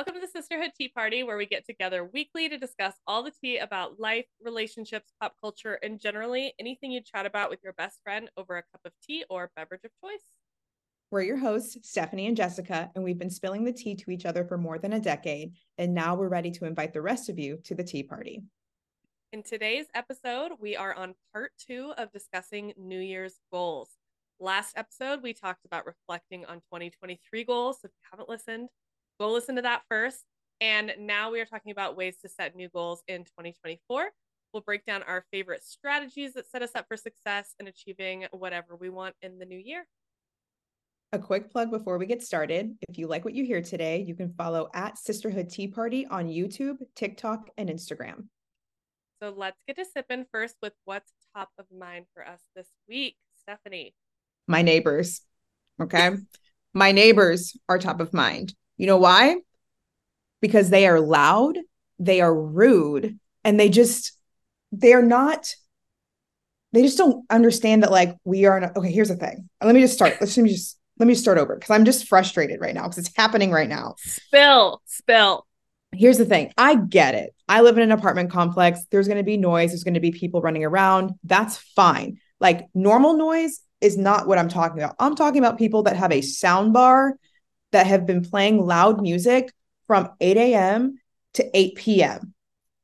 Welcome to the Sisterhood Tea Party, where we get together weekly to discuss all the tea about life, relationships, pop culture, and generally anything you'd chat about with your best friend over a cup of tea or beverage of choice. We're your hosts, Stephanie and Jessica, and we've been spilling the tea to each other for more than a decade. And now we're ready to invite the rest of you to the tea party. In today's episode, we are on part two of discussing New Year's goals. Last episode, we talked about reflecting on 2023 goals. So if you haven't listened, go listen to that first. And now we are talking about ways to set new goals in 2024. We'll break down our favorite strategies that set us up for success and achieving whatever we want in the new year. A quick plug before we get started. If you like what you hear today, you can follow at Sisterhood Tea Party on YouTube, TikTok, and Instagram. So let's get to sipping first with what's top of mind for us this week. Stephanie. My neighbors. Okay. My neighbors are top of mind. You know why? Because they are loud, they are rude, and they just, they're not, they just don't understand that like we are, in okay, here's the thing. Let me just start. Let's let me just, let me start over because I'm just frustrated right now because it's happening right now. Spill, spill. Here's the thing I get it. I live in an apartment complex. There's going to be noise. There's going to be people running around. That's fine. Like normal noise is not what I'm talking about. I'm talking about people that have a sound bar that have been playing loud music from 8 a.m. to 8 p.m.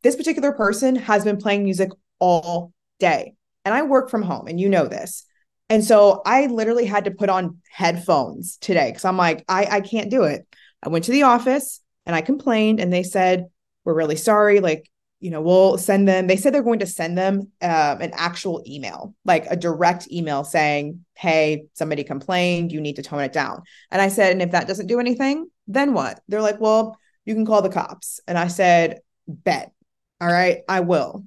This particular person has been playing music all day. And I work from home, and you know this. And so I literally had to put on headphones today because I'm like, I, I can't do it. I went to the office and I complained, and they said, We're really sorry. Like, you know, we'll send them. They said they're going to send them uh, an actual email, like a direct email saying, Hey, somebody complained. You need to tone it down. And I said, And if that doesn't do anything, then what? They're like, Well, you can call the cops. And I said, Bet. All right, I will.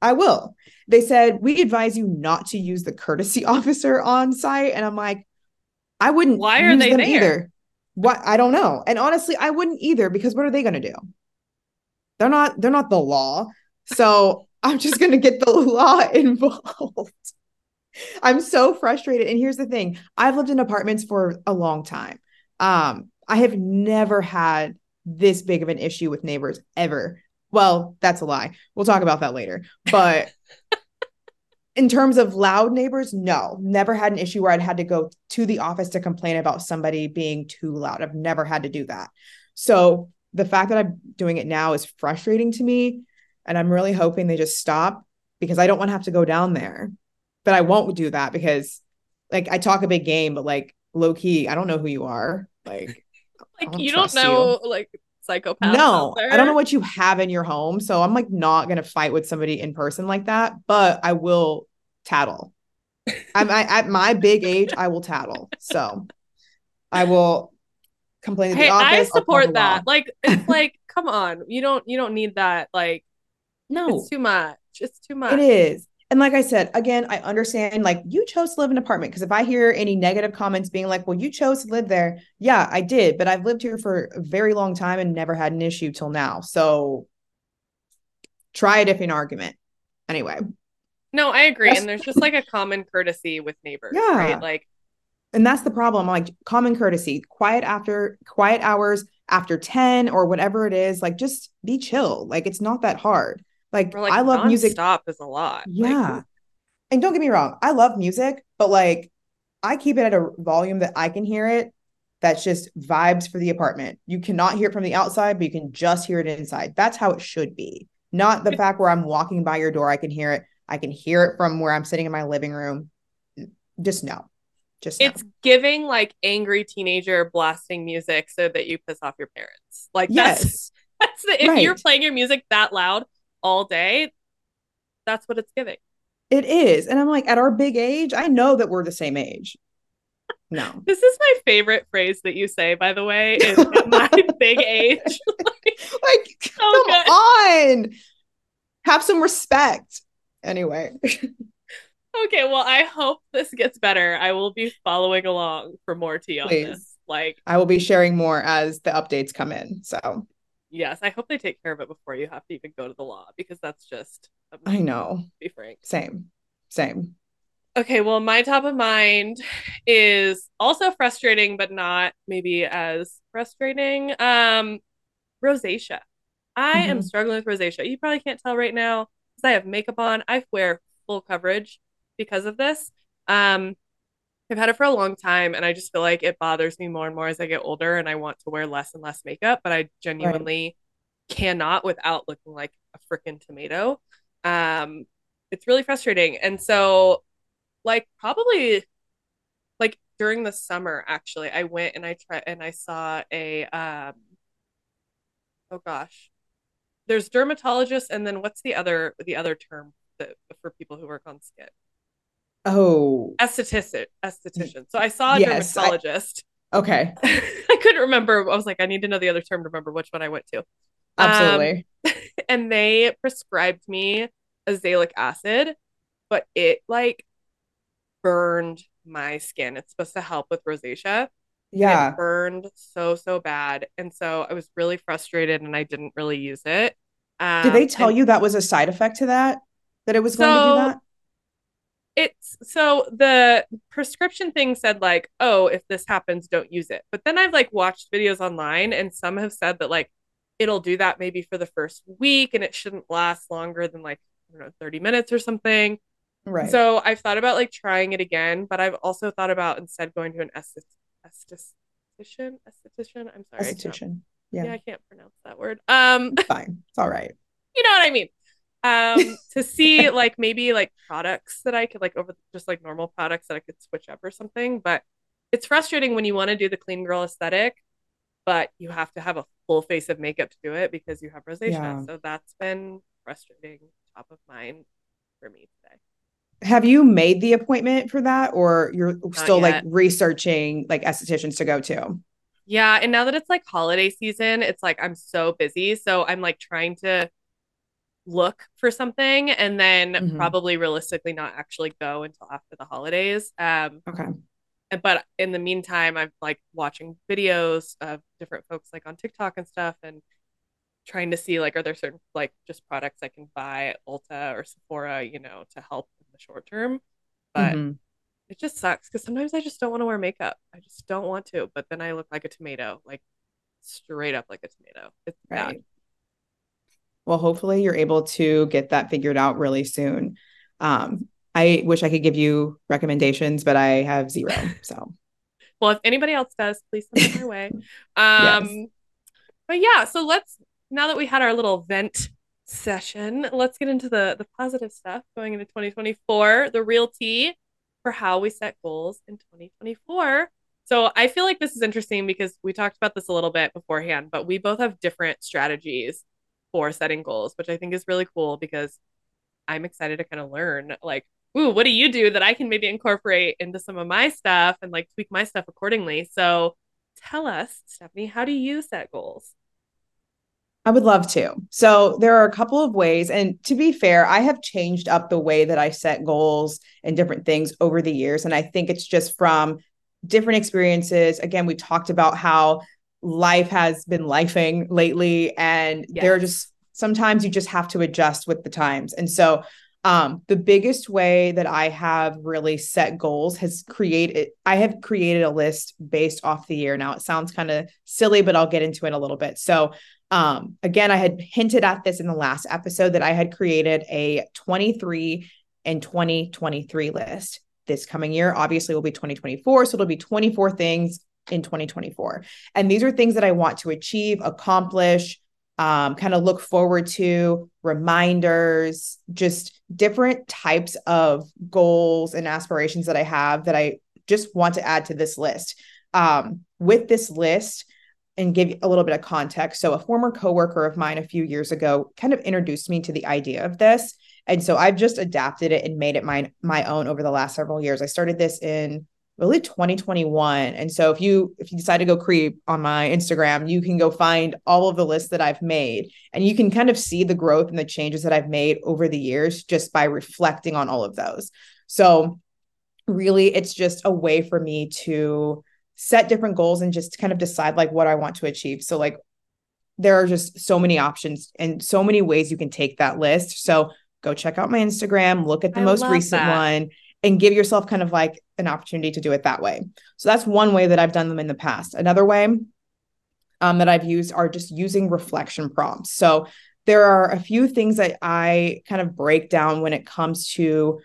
I will. They said, We advise you not to use the courtesy officer on site. And I'm like, I wouldn't. Why are they there? Either. What? I don't know. And honestly, I wouldn't either because what are they going to do? They're not they're not the law. So I'm just going to get the law involved. I'm so frustrated. And here's the thing I've lived in apartments for a long time. Um, I have never had this big of an issue with neighbors ever. Well, that's a lie. We'll talk about that later. But in terms of loud neighbors, no, never had an issue where I'd had to go to the office to complain about somebody being too loud. I've never had to do that. So the fact that I'm doing it now is frustrating to me. And I'm really hoping they just stop because I don't want to have to go down there. But I won't do that because like I talk a big game, but like low key, I don't know who you are. Like, like don't you don't know you. like psychopath. No, I don't know what you have in your home. So I'm like not gonna fight with somebody in person like that, but I will tattle. I'm I, at my big age, I will tattle. So I will complain to hey, the office. I support that. Like it's like, come on, you don't you don't need that. Like, no, it's too much. It's too much. It is. And like I said, again, I understand like you chose to live in an apartment because if I hear any negative comments being like, well, you chose to live there. Yeah, I did, but I've lived here for a very long time and never had an issue till now. So try a different argument. Anyway. No, I agree. and there's just like a common courtesy with neighbors. Yeah. Right. Like and that's the problem. Like common courtesy quiet after quiet hours after 10 or whatever it is like just be chill. Like it's not that hard. Like, like i love music stop is a lot. Yeah. like, and don't get me wrong i love music but like i keep it at a volume that i can hear it that's just vibes for the apartment. You cannot hear it from the outside but you can just hear it inside. That's how it should be. Not the fact where i'm walking by your door i can hear it. I can hear it from where i'm sitting in my living room. Just no just it's giving like angry teenager blasting music so that you piss off your parents. Like yes. that's that's the if right. you're playing your music that loud all day, that's what it's giving. It is. And I'm like, at our big age, I know that we're the same age. No. This is my favorite phrase that you say, by the way, is my big age. like, like so come good. on. Have some respect. Anyway. Okay, well, I hope this gets better. I will be following along for more tea on Please. this. Like, I will be sharing more as the updates come in. So, yes, I hope they take care of it before you have to even go to the law because that's just. I know. be frank. Same. Same. Okay, well, my top of mind is also frustrating, but not maybe as frustrating. Um, rosacea. I mm-hmm. am struggling with rosacea. You probably can't tell right now because I have makeup on. I wear full coverage because of this. Um, I've had it for a long time and I just feel like it bothers me more and more as I get older and I want to wear less and less makeup, but I genuinely right. cannot without looking like a freaking tomato. Um, it's really frustrating. And so, like, probably like during the summer, actually, I went and I tried and I saw a, um, oh gosh, there's dermatologists and then what's the other the other term that for people who work on skin? Oh, esthetician. Esthetician. So I saw a yes, dermatologist. I, okay. I couldn't remember. I was like, I need to know the other term to remember which one I went to. Absolutely. Um, and they prescribed me azelaic acid, but it like burned my skin. It's supposed to help with rosacea. Yeah. It burned so, so bad. And so I was really frustrated and I didn't really use it. Um, Did they tell and, you that was a side effect to that? That it was going so, to do that? It's so the prescription thing said like oh if this happens don't use it. But then i've like watched videos online and some have said that like it'll do that maybe for the first week and it shouldn't last longer than like i don't know 30 minutes or something. Right. So i've thought about like trying it again but i've also thought about instead going to an esthetician esthetician? I'm sorry esthetician. Yeah. Yeah i can't pronounce that word. Um fine. It's all right. You know what i mean um to see like maybe like products that I could like over just like normal products that I could switch up or something. But it's frustrating when you want to do the clean girl aesthetic, but you have to have a full face of makeup to do it because you have rosacea. Yeah. So that's been frustrating, top of mind for me today. Have you made the appointment for that or you're Not still yet. like researching like estheticians to go to? Yeah, and now that it's like holiday season, it's like I'm so busy. So I'm like trying to look for something and then mm-hmm. probably realistically not actually go until after the holidays. Um, okay. But in the meantime, I'm like watching videos of different folks like on TikTok and stuff and trying to see like are there certain like just products I can buy at Ulta or Sephora, you know, to help in the short term. But mm-hmm. it just sucks because sometimes I just don't want to wear makeup. I just don't want to. But then I look like a tomato, like straight up like a tomato. It's right. bad well hopefully you're able to get that figured out really soon. Um, i wish i could give you recommendations but i have zero so. Well if anybody else does please send them my way. Um yes. but yeah so let's now that we had our little vent session let's get into the the positive stuff going into 2024 the real tea for how we set goals in 2024 so I feel like this is interesting because we talked about this a little bit beforehand, but we both have different strategies for setting goals, which I think is really cool because I'm excited to kind of learn like, ooh, what do you do that I can maybe incorporate into some of my stuff and like tweak my stuff accordingly. So tell us, Stephanie, how do you set goals? I would love to. So there are a couple of ways. And to be fair, I have changed up the way that I set goals and different things over the years. And I think it's just from different experiences. Again, we talked about how life has been lifing lately and yes. there are just sometimes you just have to adjust with the times and so um, the biggest way that I have really set goals has created, I have created a list based off the year. Now it sounds kind of silly, but I'll get into it a little bit. So, um, again, I had hinted at this in the last episode that I had created a 23 and 2023 list. This coming year, obviously, will be 2024. So it'll be 24 things in 2024. And these are things that I want to achieve, accomplish, um, kind of look forward to, reminders, just different types of goals and aspirations that I have that I just want to add to this list. Um, with this list, and give a little bit of context. So, a former coworker of mine a few years ago kind of introduced me to the idea of this. And so I've just adapted it and made it my my own over the last several years. I started this in really 2021 and so if you if you decide to go creep on my instagram you can go find all of the lists that i've made. And you can kind of see the growth and the changes that i've made over the years just by reflecting on all of those. So really it's just a way for me to set different goals and just kind of decide like what i want to achieve. So like there are just so many options and so many ways you can take that list. So go check out my instagram look at the I most recent that. one and give yourself kind of like an opportunity to do it that way. So that's one way that I've done them in the past. Another way um, that I've used are just using reflection prompts. So there are a few things that I kind of break down when it comes to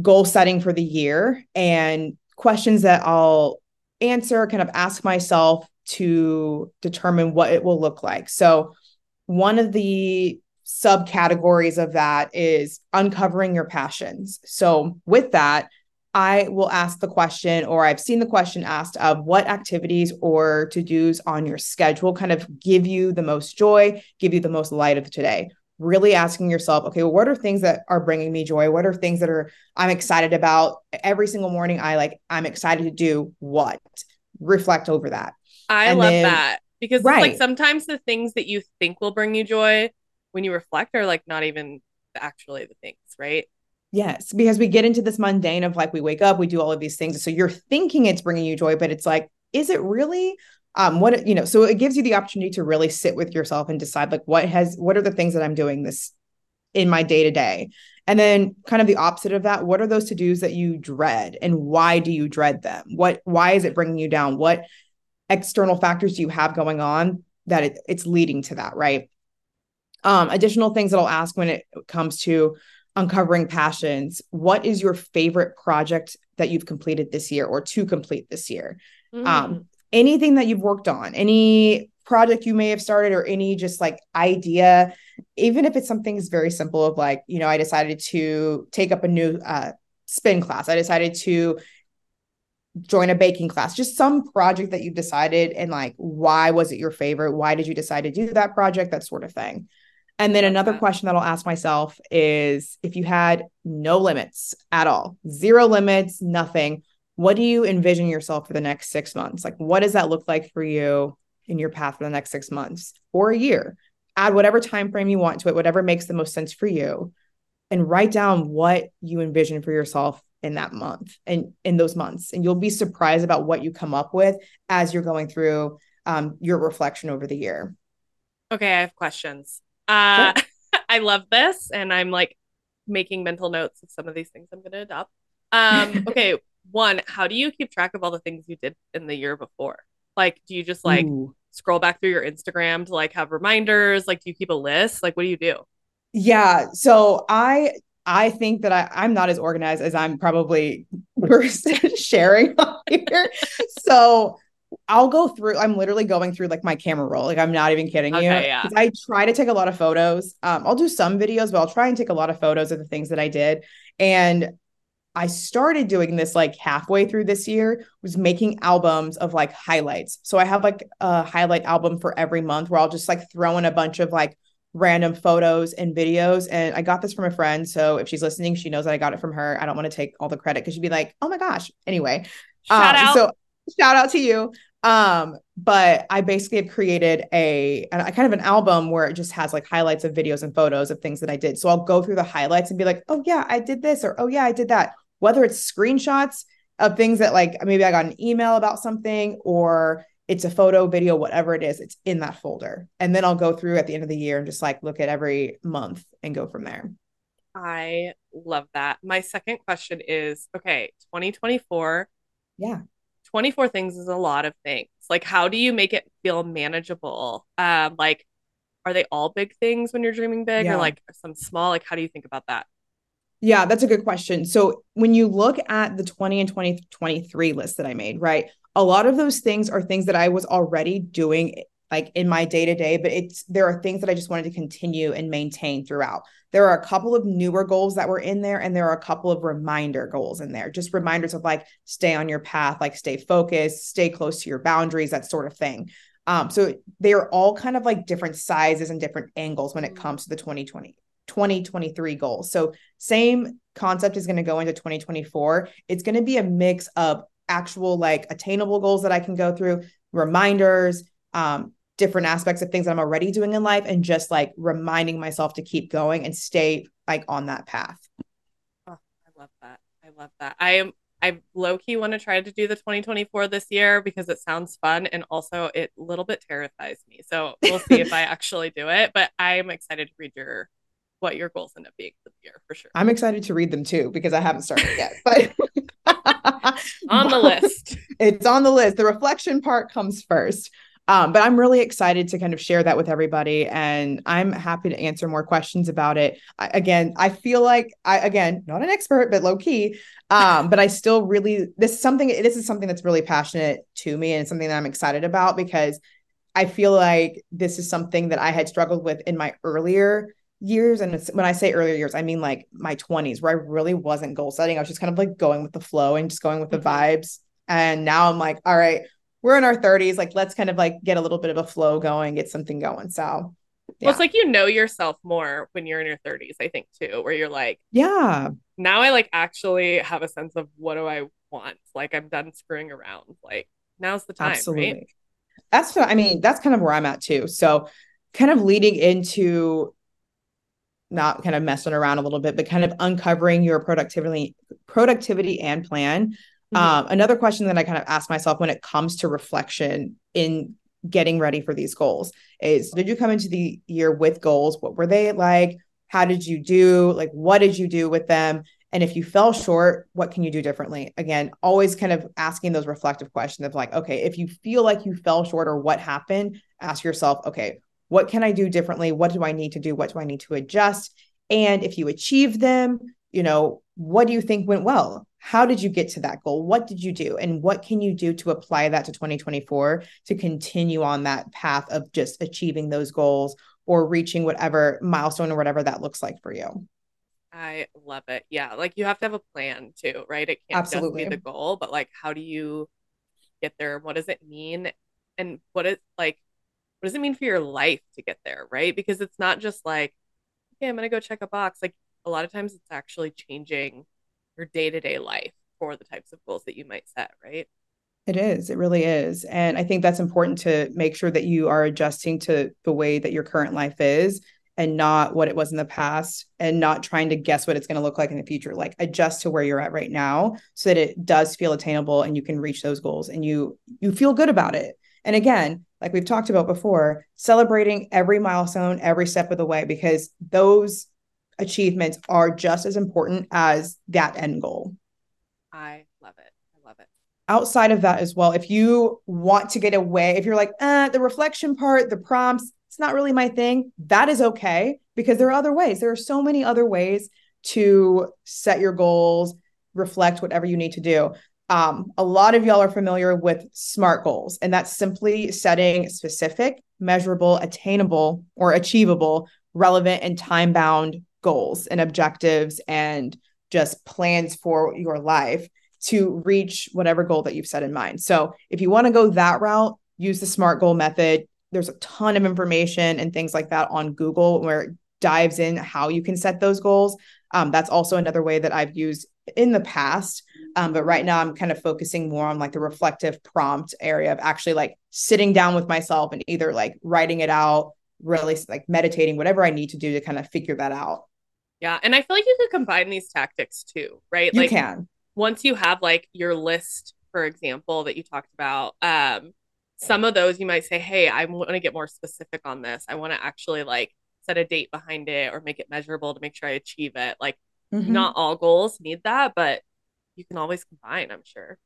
goal setting for the year and questions that I'll answer, kind of ask myself to determine what it will look like. So, one of the subcategories of that is uncovering your passions. So, with that, I will ask the question, or I've seen the question asked of what activities or to dos on your schedule kind of give you the most joy, give you the most light of today. Really asking yourself, okay, well, what are things that are bringing me joy? What are things that are I'm excited about? Every single morning, I like, I'm excited to do what? Reflect over that. I and love then, that because right. like sometimes the things that you think will bring you joy when you reflect are like not even actually the things, right? Yes, because we get into this mundane of like we wake up, we do all of these things. So you're thinking it's bringing you joy, but it's like, is it really? Um, what you know, so it gives you the opportunity to really sit with yourself and decide like what has what are the things that I'm doing this in my day to day, and then kind of the opposite of that. What are those to dos that you dread, and why do you dread them? What why is it bringing you down? What external factors do you have going on that it, it's leading to that, right? Um, additional things that I'll ask when it comes to uncovering passions. What is your favorite project that you've completed this year or to complete this year? Mm. um, anything that you've worked on any project you may have started or any just like idea even if it's something is very simple of like you know i decided to take up a new uh, spin class. I decided to join a baking class. Just some project that you've decided and like why was it your favorite? Why did you decide to do that project? That sort of thing and then another question that I'll ask myself is if you had no limits at all, zero limits, nothing, what do you envision yourself for the next six months? Like, what does that look like for you in your path for the next six months or a year? Add whatever time frame you want to it, whatever makes the most sense for you, and write down what you envision for yourself in that month and in those months. And you'll be surprised about what you come up with as you're going through um, your reflection over the year. Okay, I have questions. Uh, sure. I love this, and I'm like making mental notes of some of these things I'm going to adopt. Um, okay, one, how do you keep track of all the things you did in the year before? Like, do you just like Ooh. scroll back through your Instagram to like have reminders? Like, do you keep a list? Like, what do you do? Yeah, so I I think that I, I'm not as organized as I'm probably sharing here. So I'll go through. I'm literally going through like my camera roll. Like I'm not even kidding okay, you. Yeah. I try to take a lot of photos. Um, I'll do some videos, but I'll try and take a lot of photos of the things that I did. And I started doing this like halfway through this year. Was making albums of like highlights. So I have like a highlight album for every month where I'll just like throw in a bunch of like random photos and videos. And I got this from a friend. So if she's listening, she knows that I got it from her. I don't want to take all the credit because she'd be like, "Oh my gosh." Anyway, shout um, out. So shout out to you. Um, but I basically have created a, a kind of an album where it just has like highlights of videos and photos of things that I did. So I'll go through the highlights and be like, oh yeah, I did this, or oh yeah, I did that. Whether it's screenshots of things that like maybe I got an email about something or it's a photo, video, whatever it is, it's in that folder. And then I'll go through at the end of the year and just like look at every month and go from there. I love that. My second question is okay, 2024. Yeah. 24 things is a lot of things. Like, how do you make it feel manageable? Um, like, are they all big things when you're dreaming big yeah. or like some small? Like, how do you think about that? Yeah, that's a good question. So, when you look at the 20 and 2023 list that I made, right, a lot of those things are things that I was already doing like in my day to day, but it's there are things that I just wanted to continue and maintain throughout. There are a couple of newer goals that were in there, and there are a couple of reminder goals in there, just reminders of like stay on your path, like stay focused, stay close to your boundaries, that sort of thing. Um, so they're all kind of like different sizes and different angles when it mm-hmm. comes to the 2020 2023 goals. So same concept is going to go into 2024. It's going to be a mix of actual like attainable goals that I can go through, reminders, um, different aspects of things that I'm already doing in life and just like reminding myself to keep going and stay like on that path. Oh, I love that. I love that. I am I low key want to try to do the 2024 this year because it sounds fun and also it a little bit terrifies me. So we'll see if I actually do it. But I'm excited to read your what your goals end up being for the year for sure. I'm excited to read them too because I haven't started yet. But on the list. It's on the list. The reflection part comes first. Um, but I'm really excited to kind of share that with everybody, and I'm happy to answer more questions about it. I, again, I feel like I again not an expert, but low key. Um, but I still really this is something. This is something that's really passionate to me, and something that I'm excited about because I feel like this is something that I had struggled with in my earlier years and when i say earlier years i mean like my 20s where i really wasn't goal setting i was just kind of like going with the flow and just going with the mm-hmm. vibes and now i'm like all right we're in our 30s like let's kind of like get a little bit of a flow going get something going so yeah. well it's like you know yourself more when you're in your 30s i think too where you're like yeah now i like actually have a sense of what do i want like i'm done screwing around like now's the time absolutely right? that's what i mean that's kind of where i'm at too so kind of leading into not kind of messing around a little bit, but kind of uncovering your productivity, productivity and plan. Mm-hmm. Um, another question that I kind of ask myself when it comes to reflection in getting ready for these goals is did you come into the year with goals? What were they like? How did you do? Like, what did you do with them? And if you fell short, what can you do differently? Again, always kind of asking those reflective questions of like, okay, if you feel like you fell short or what happened, ask yourself, okay, what can I do differently? What do I need to do? What do I need to adjust? And if you achieve them, you know, what do you think went well? How did you get to that goal? What did you do? And what can you do to apply that to 2024 to continue on that path of just achieving those goals or reaching whatever milestone or whatever that looks like for you? I love it. Yeah. Like you have to have a plan too, right? It can't Absolutely. just be the goal, but like how do you get there? What does it mean? And what is like what does it mean for your life to get there right because it's not just like okay i'm gonna go check a box like a lot of times it's actually changing your day-to-day life for the types of goals that you might set right? It is it really is and i think that's important to make sure that you are adjusting to the way that your current life is and not what it was in the past and not trying to guess what it's going to look like in the future like adjust to where you're at right now so that it does feel attainable and you can reach those goals and you you feel good about it. And again like we've talked about before, celebrating every milestone, every step of the way, because those achievements are just as important as that end goal. I love it. I love it. Outside of that as well, if you want to get away, if you're like, uh, the reflection part, the prompts, it's not really my thing, that is okay because there are other ways. There are so many other ways to set your goals, reflect whatever you need to do. Um, a lot of y'all are familiar with SMART goals, and that's simply setting specific, measurable, attainable, or achievable, relevant, and time bound goals and objectives and just plans for your life to reach whatever goal that you've set in mind. So, if you want to go that route, use the SMART goal method. There's a ton of information and things like that on Google where it dives in how you can set those goals. Um, that's also another way that I've used in the past. Um, but right now I'm kind of focusing more on like the reflective prompt area of actually like sitting down with myself and either like writing it out, really like meditating, whatever I need to do to kind of figure that out. Yeah. And I feel like you could combine these tactics too, right? You like can. Once you have like your list, for example, that you talked about, um, some of those you might say, Hey, I want to get more specific on this. I want to actually like set a date behind it or make it measurable to make sure I achieve it. Like Mm-hmm. Not all goals need that, but you can always combine, I'm sure.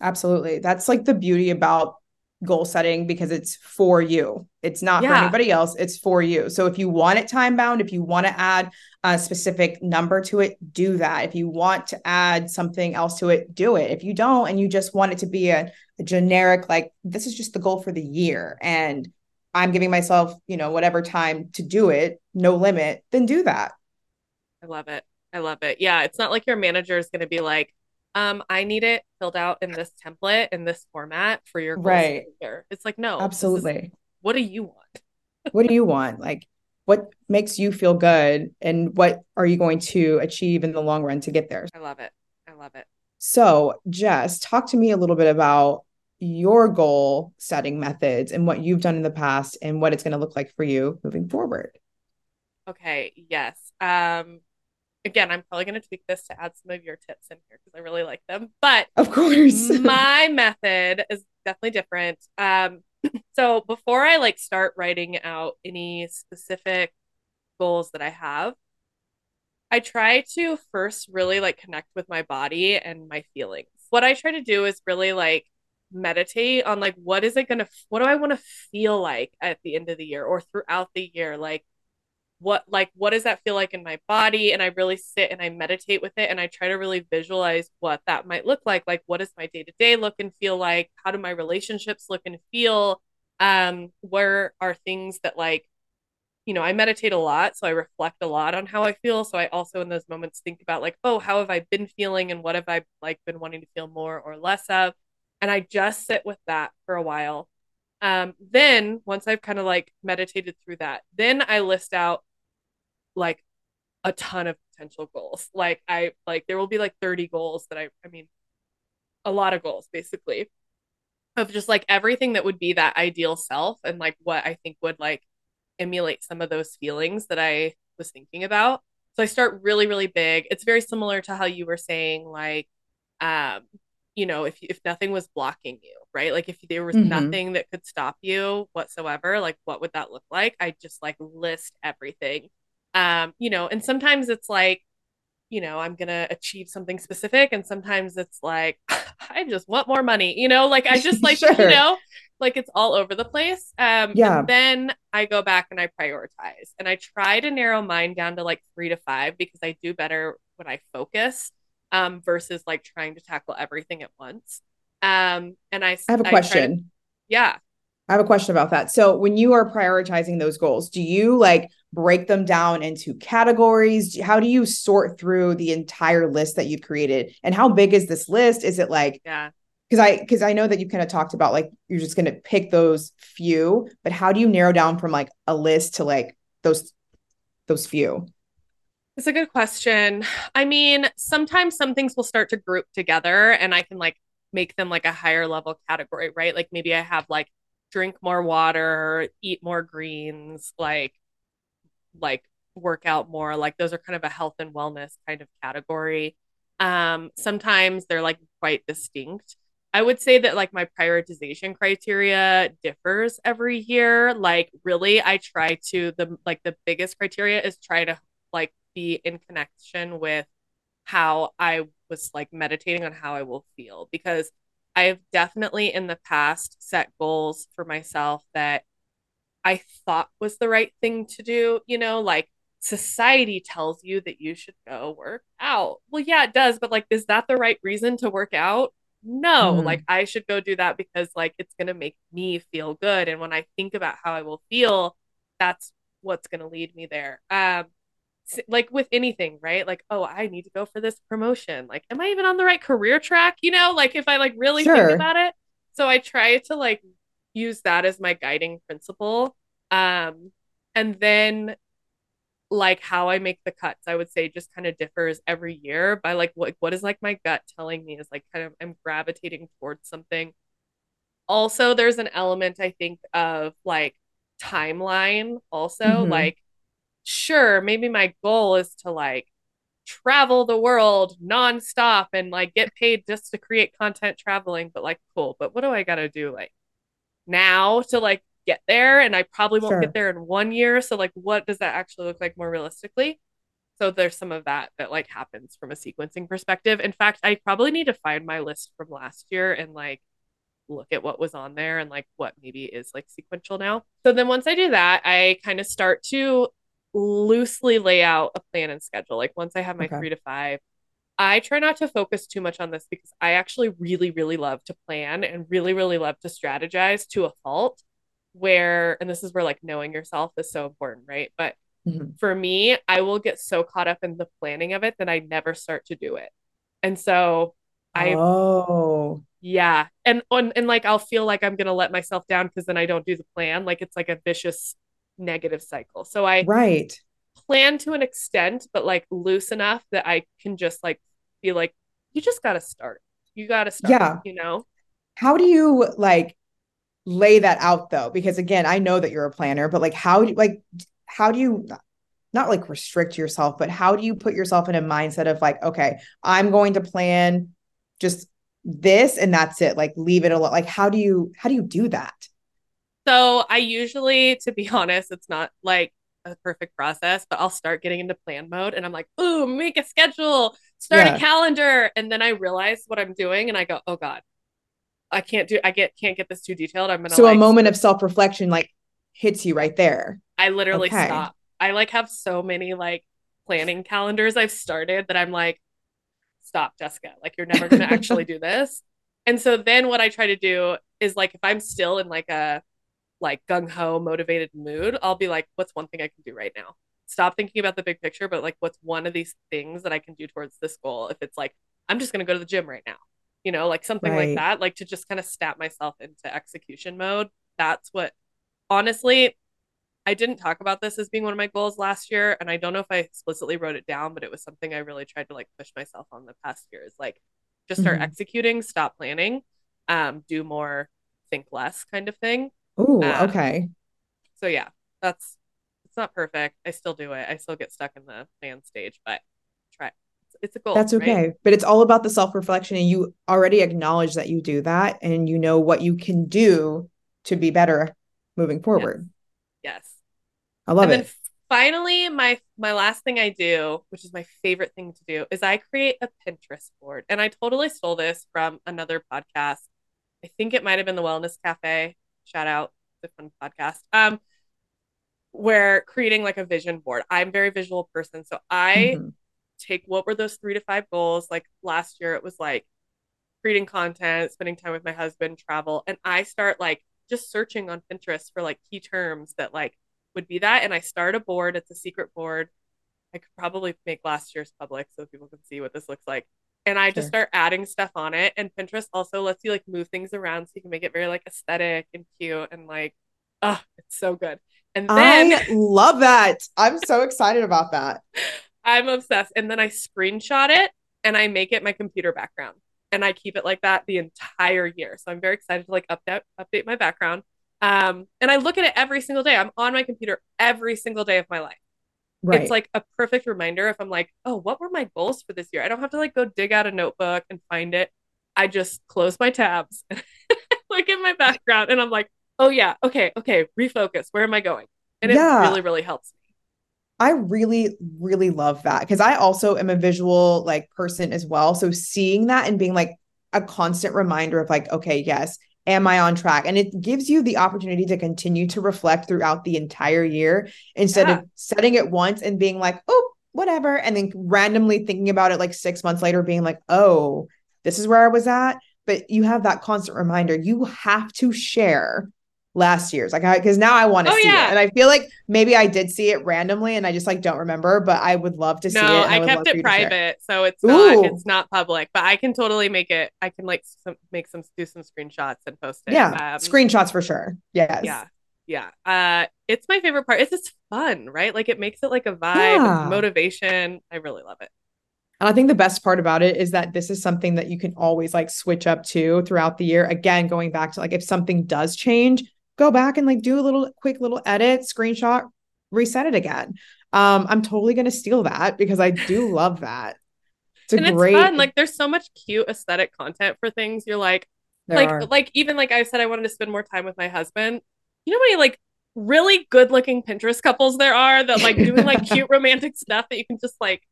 Absolutely. That's like the beauty about goal setting because it's for you. It's not yeah. for anybody else. It's for you. So if you want it time bound, if you want to add a specific number to it, do that. If you want to add something else to it, do it. If you don't and you just want it to be a, a generic, like this is just the goal for the year and I'm giving myself, you know, whatever time to do it, no limit, then do that. I love it. I love it. Yeah, it's not like your manager is going to be like, um, I need it filled out in this template in this format for your right. It's like, no, absolutely. Is, what do you want? what do you want? Like, what makes you feel good, and what are you going to achieve in the long run to get there? I love it. I love it. So, Jess, talk to me a little bit about your goal setting methods and what you've done in the past and what it's going to look like for you moving forward. Okay. Yes. Um, again, I'm probably going to tweak this to add some of your tips in here because I really like them. But of course, my method is definitely different. Um, so before I like start writing out any specific goals that I have, I try to first really like connect with my body and my feelings. What I try to do is really like meditate on like what is it going to what do I want to feel like at the end of the year or throughout the year like what like what does that feel like in my body and I really sit and I meditate with it and I try to really visualize what that might look like like what does my day-to-day look and feel like how do my relationships look and feel um where are things that like you know, I meditate a lot, so I reflect a lot on how I feel. So I also in those moments think about like, oh, how have I been feeling and what have I like been wanting to feel more or less of? And I just sit with that for a while. Um, then once I've kind of like meditated through that, then I list out like a ton of potential goals. Like I like there will be like 30 goals that I I mean a lot of goals basically of just like everything that would be that ideal self and like what I think would like emulate some of those feelings that I was thinking about. So I start really, really big. It's very similar to how you were saying, like, um, you know, if if nothing was blocking you, right? Like if there was mm-hmm. nothing that could stop you whatsoever, like what would that look like? I just like list everything. Um, you know, and sometimes it's like, you know, I'm gonna achieve something specific, and sometimes it's like, I just want more money, you know, like I just like, sure. you know, like it's all over the place. Um, yeah. then I go back and I prioritize and I try to narrow mine down to like three to five because I do better when I focus um, versus like trying to tackle everything at once. Um, and I, I have a question. To, yeah. I have a question about that. So when you are prioritizing those goals, do you like break them down into categories? How do you sort through the entire list that you've created? And how big is this list? Is it like yeah because I because I know that you kind of talked about like you're just gonna pick those few, but how do you narrow down from like a list to like those those few? It's a good question. I mean, sometimes some things will start to group together and I can like make them like a higher level category, right? Like maybe I have like drink more water, eat more greens, like like work out more. Like those are kind of a health and wellness kind of category. Um sometimes they're like quite distinct. I would say that like my prioritization criteria differs every year. Like really I try to the like the biggest criteria is try to like be in connection with how I was like meditating on how I will feel because I've definitely in the past set goals for myself that I thought was the right thing to do, you know, like society tells you that you should go work out. Well, yeah, it does, but like is that the right reason to work out? no mm. like i should go do that because like it's going to make me feel good and when i think about how i will feel that's what's going to lead me there um like with anything right like oh i need to go for this promotion like am i even on the right career track you know like if i like really sure. think about it so i try to like use that as my guiding principle um and then like how I make the cuts, I would say just kind of differs every year by like what what is like my gut telling me is like kind of I'm gravitating towards something. Also, there's an element I think of like timeline also mm-hmm. like sure maybe my goal is to like travel the world nonstop and like get paid just to create content traveling but like cool but what do I got to do like now to like get there and I probably won't sure. get there in one year. So like what does that actually look like more realistically? So there's some of that that like happens from a sequencing perspective. In fact, I probably need to find my list from last year and like look at what was on there and like what maybe is like sequential now. So then once I do that, I kind of start to loosely lay out a plan and schedule. Like once I have my okay. 3 to 5, I try not to focus too much on this because I actually really really love to plan and really really love to strategize to a fault where and this is where like knowing yourself is so important right but mm-hmm. for me i will get so caught up in the planning of it that i never start to do it and so i oh yeah and on and like i'll feel like i'm gonna let myself down because then i don't do the plan like it's like a vicious negative cycle. So i right. plan to an extent but like loose enough that i can just like be like you just gotta start. You gotta start yeah. you know? How do you like lay that out though? Because again i know that you're a planner but like how do like how do you not like restrict yourself but how do you put yourself in a mindset of like okay i'm going to plan just this and that's it. Like leave it alone. Like how do you how do you do that so i usually to be honest it's not like a perfect process but i'll start getting into plan mode and i'm like ooh make a schedule start yeah. a calendar and then i realize what i'm doing and i go oh god I can't do I get can't get this too detailed. I'm gonna So like, a moment of self-reflection like hits you right there. I literally Okay. stop. I like have so many like planning calendars I've started that I'm like, stop, Jessica. Like you're never gonna actually do this. And so then what I try to do is like if I'm still in like a like gung ho motivated mood, I'll be like, what's one thing I can do right now? Stop thinking about the big picture, but like what's one of these things that I can do towards this goal? If it's like, I'm just gonna go to the gym right now, you know, like something Right. like that, like to just kind of snap myself into execution mode. That's what honestly I didn't talk about this as being one of my goals last year, and I don't know if I explicitly wrote it down, but it was something I really tried to like push myself on the past years. Like, just start Mhm. executing, stop planning, um, do more, think less, kind of thing. Um, okay. So yeah, that's it's not perfect. I still do it. I still get stuck in the plan stage, but try. It's, it's a goal. That's right? okay. But it's all about the self-reflection and you already acknowledge that you do that and you know what you can do to be better moving forward. Yes. I love and then it. finally, my my last thing I do, which is my favorite thing to do, is I create a Pinterest board. And I totally stole this from another podcast. I think it might have been the Wellness Cafe. Shout out the fun podcast. Um, where creating like a vision board. I'm a very visual person, so I Mhm. take what were those three to five goals. Like last year, it was like creating content, spending time with my husband, travel, and I start like just searching on Pinterest for like key terms that like would be that. And I start a board. It's a secret board. I could probably make last year's public so people can see what this looks like. And I just Sure. start adding stuff on it. And Pinterest also lets you like move things around so you can make it very like aesthetic and cute and like, oh, it's so good. And then I love that. I'm so excited about that. I'm obsessed. And then I screenshot it and I make it my computer background. And I keep it like that the entire year. So I'm very excited to like update update my background. Um, and I look at it every single day. I'm on my computer every single day of my life. Right. It's like a perfect reminder if I'm like, oh, what were my goals for this year? I don't have to like go dig out a notebook and find it. I just close my tabs, look at my background, and I'm like, oh yeah, okay, okay, refocus. Where am I going? And it really, really helps me. I really, really love that because I also am a visual like person as well. So seeing that and being like a constant reminder of like, okay, yes, am I on track? And it gives you the opportunity to continue to reflect throughout the entire year instead Yeah. of setting it once and being like, oh, whatever, and then randomly thinking about it like six months later, being like, oh, this is where I was at. But you have that constant reminder. You have to share last year's like I because now I want to Oh, see yeah. it. And I feel like maybe I did see it randomly and I just like don't remember, but I would love to see it. No, I would kept it private, so it's not Ooh. it's not public. But I can totally make it. I can like some, make some do some screenshots and post it. Yeah. Um, Screenshots for sure. Yes. Yeah, yeah. Uh, it's my favorite part. It's just fun, right? Like it makes it like a vibe, Yeah. motivation. I really love it. And I think the best part about it is that this is something that you can always like switch up to throughout the year. Again, going back to like if something does change, go back and like do a little quick little edit, screenshot, reset it again. Um, I'm totally gonna steal that because I do love that. It's a and great it's fun. Like there's so much cute aesthetic content for things. You're like, there like, are. like even like I said, I wanted to spend more time with my husband. You know how many like really good looking Pinterest couples there are that like doing like cute romantic stuff that you can just like.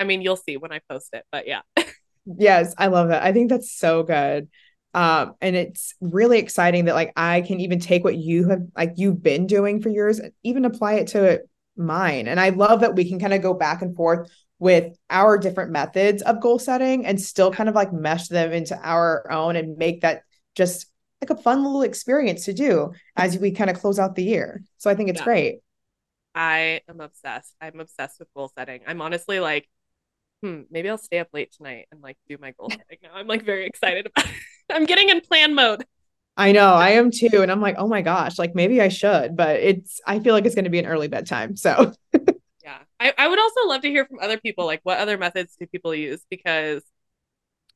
I mean, you'll see when I post it, but yeah. Yes, I love that. I think that's so good. Um, and it's really exciting that like I can even take what you have like you've been doing for years and even apply it to mine. And I love that we can kind of go back and forth with our different methods of goal setting and still kind of like mesh them into our own and make that just like a fun little experience to do as we kind of close out the year. So I think it's Yeah. great. I am obsessed. I'm obsessed with goal setting. I'm honestly like, hmm, maybe I'll stay up late tonight and like do my goal setting now. I'm like very excited about it. I'm getting in plan mode. I know I am too. And I'm like, oh my gosh, like maybe I should, but it's I feel like it's going to be an early bedtime. So Yeah. I, I would also love to hear from other people, like what other methods do people use? Because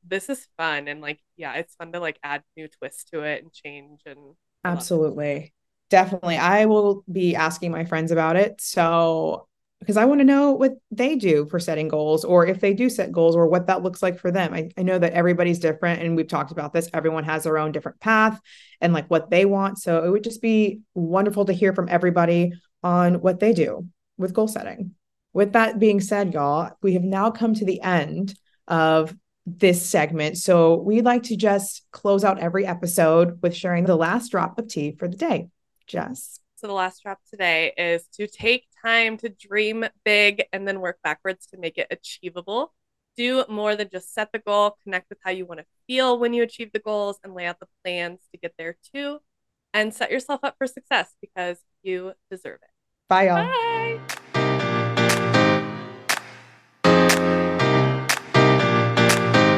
this is fun and like, yeah, it's fun to like add new twists to it and change and I love it. Absolutely. Definitely. I will be asking my friends about it. So, because I want to know what they do for setting goals or if they do set goals or what that looks like for them. I, I know that everybody's different and we've talked about this. Everyone has their own different path and like what they want. So, it would just be wonderful to hear from everybody on what they do with goal setting. With that being said, y'all, we have now come to the end of this segment. So we'd like to just close out every episode with sharing the last drop of tea for the day. Jess. So the last drop today is to take time to dream big and then work backwards to make it achievable. Do more than just set the goal, connect with how you want to feel when you achieve the goals and lay out the plans to get there too. And set yourself up for success because you deserve it. Bye, y'all. Bye.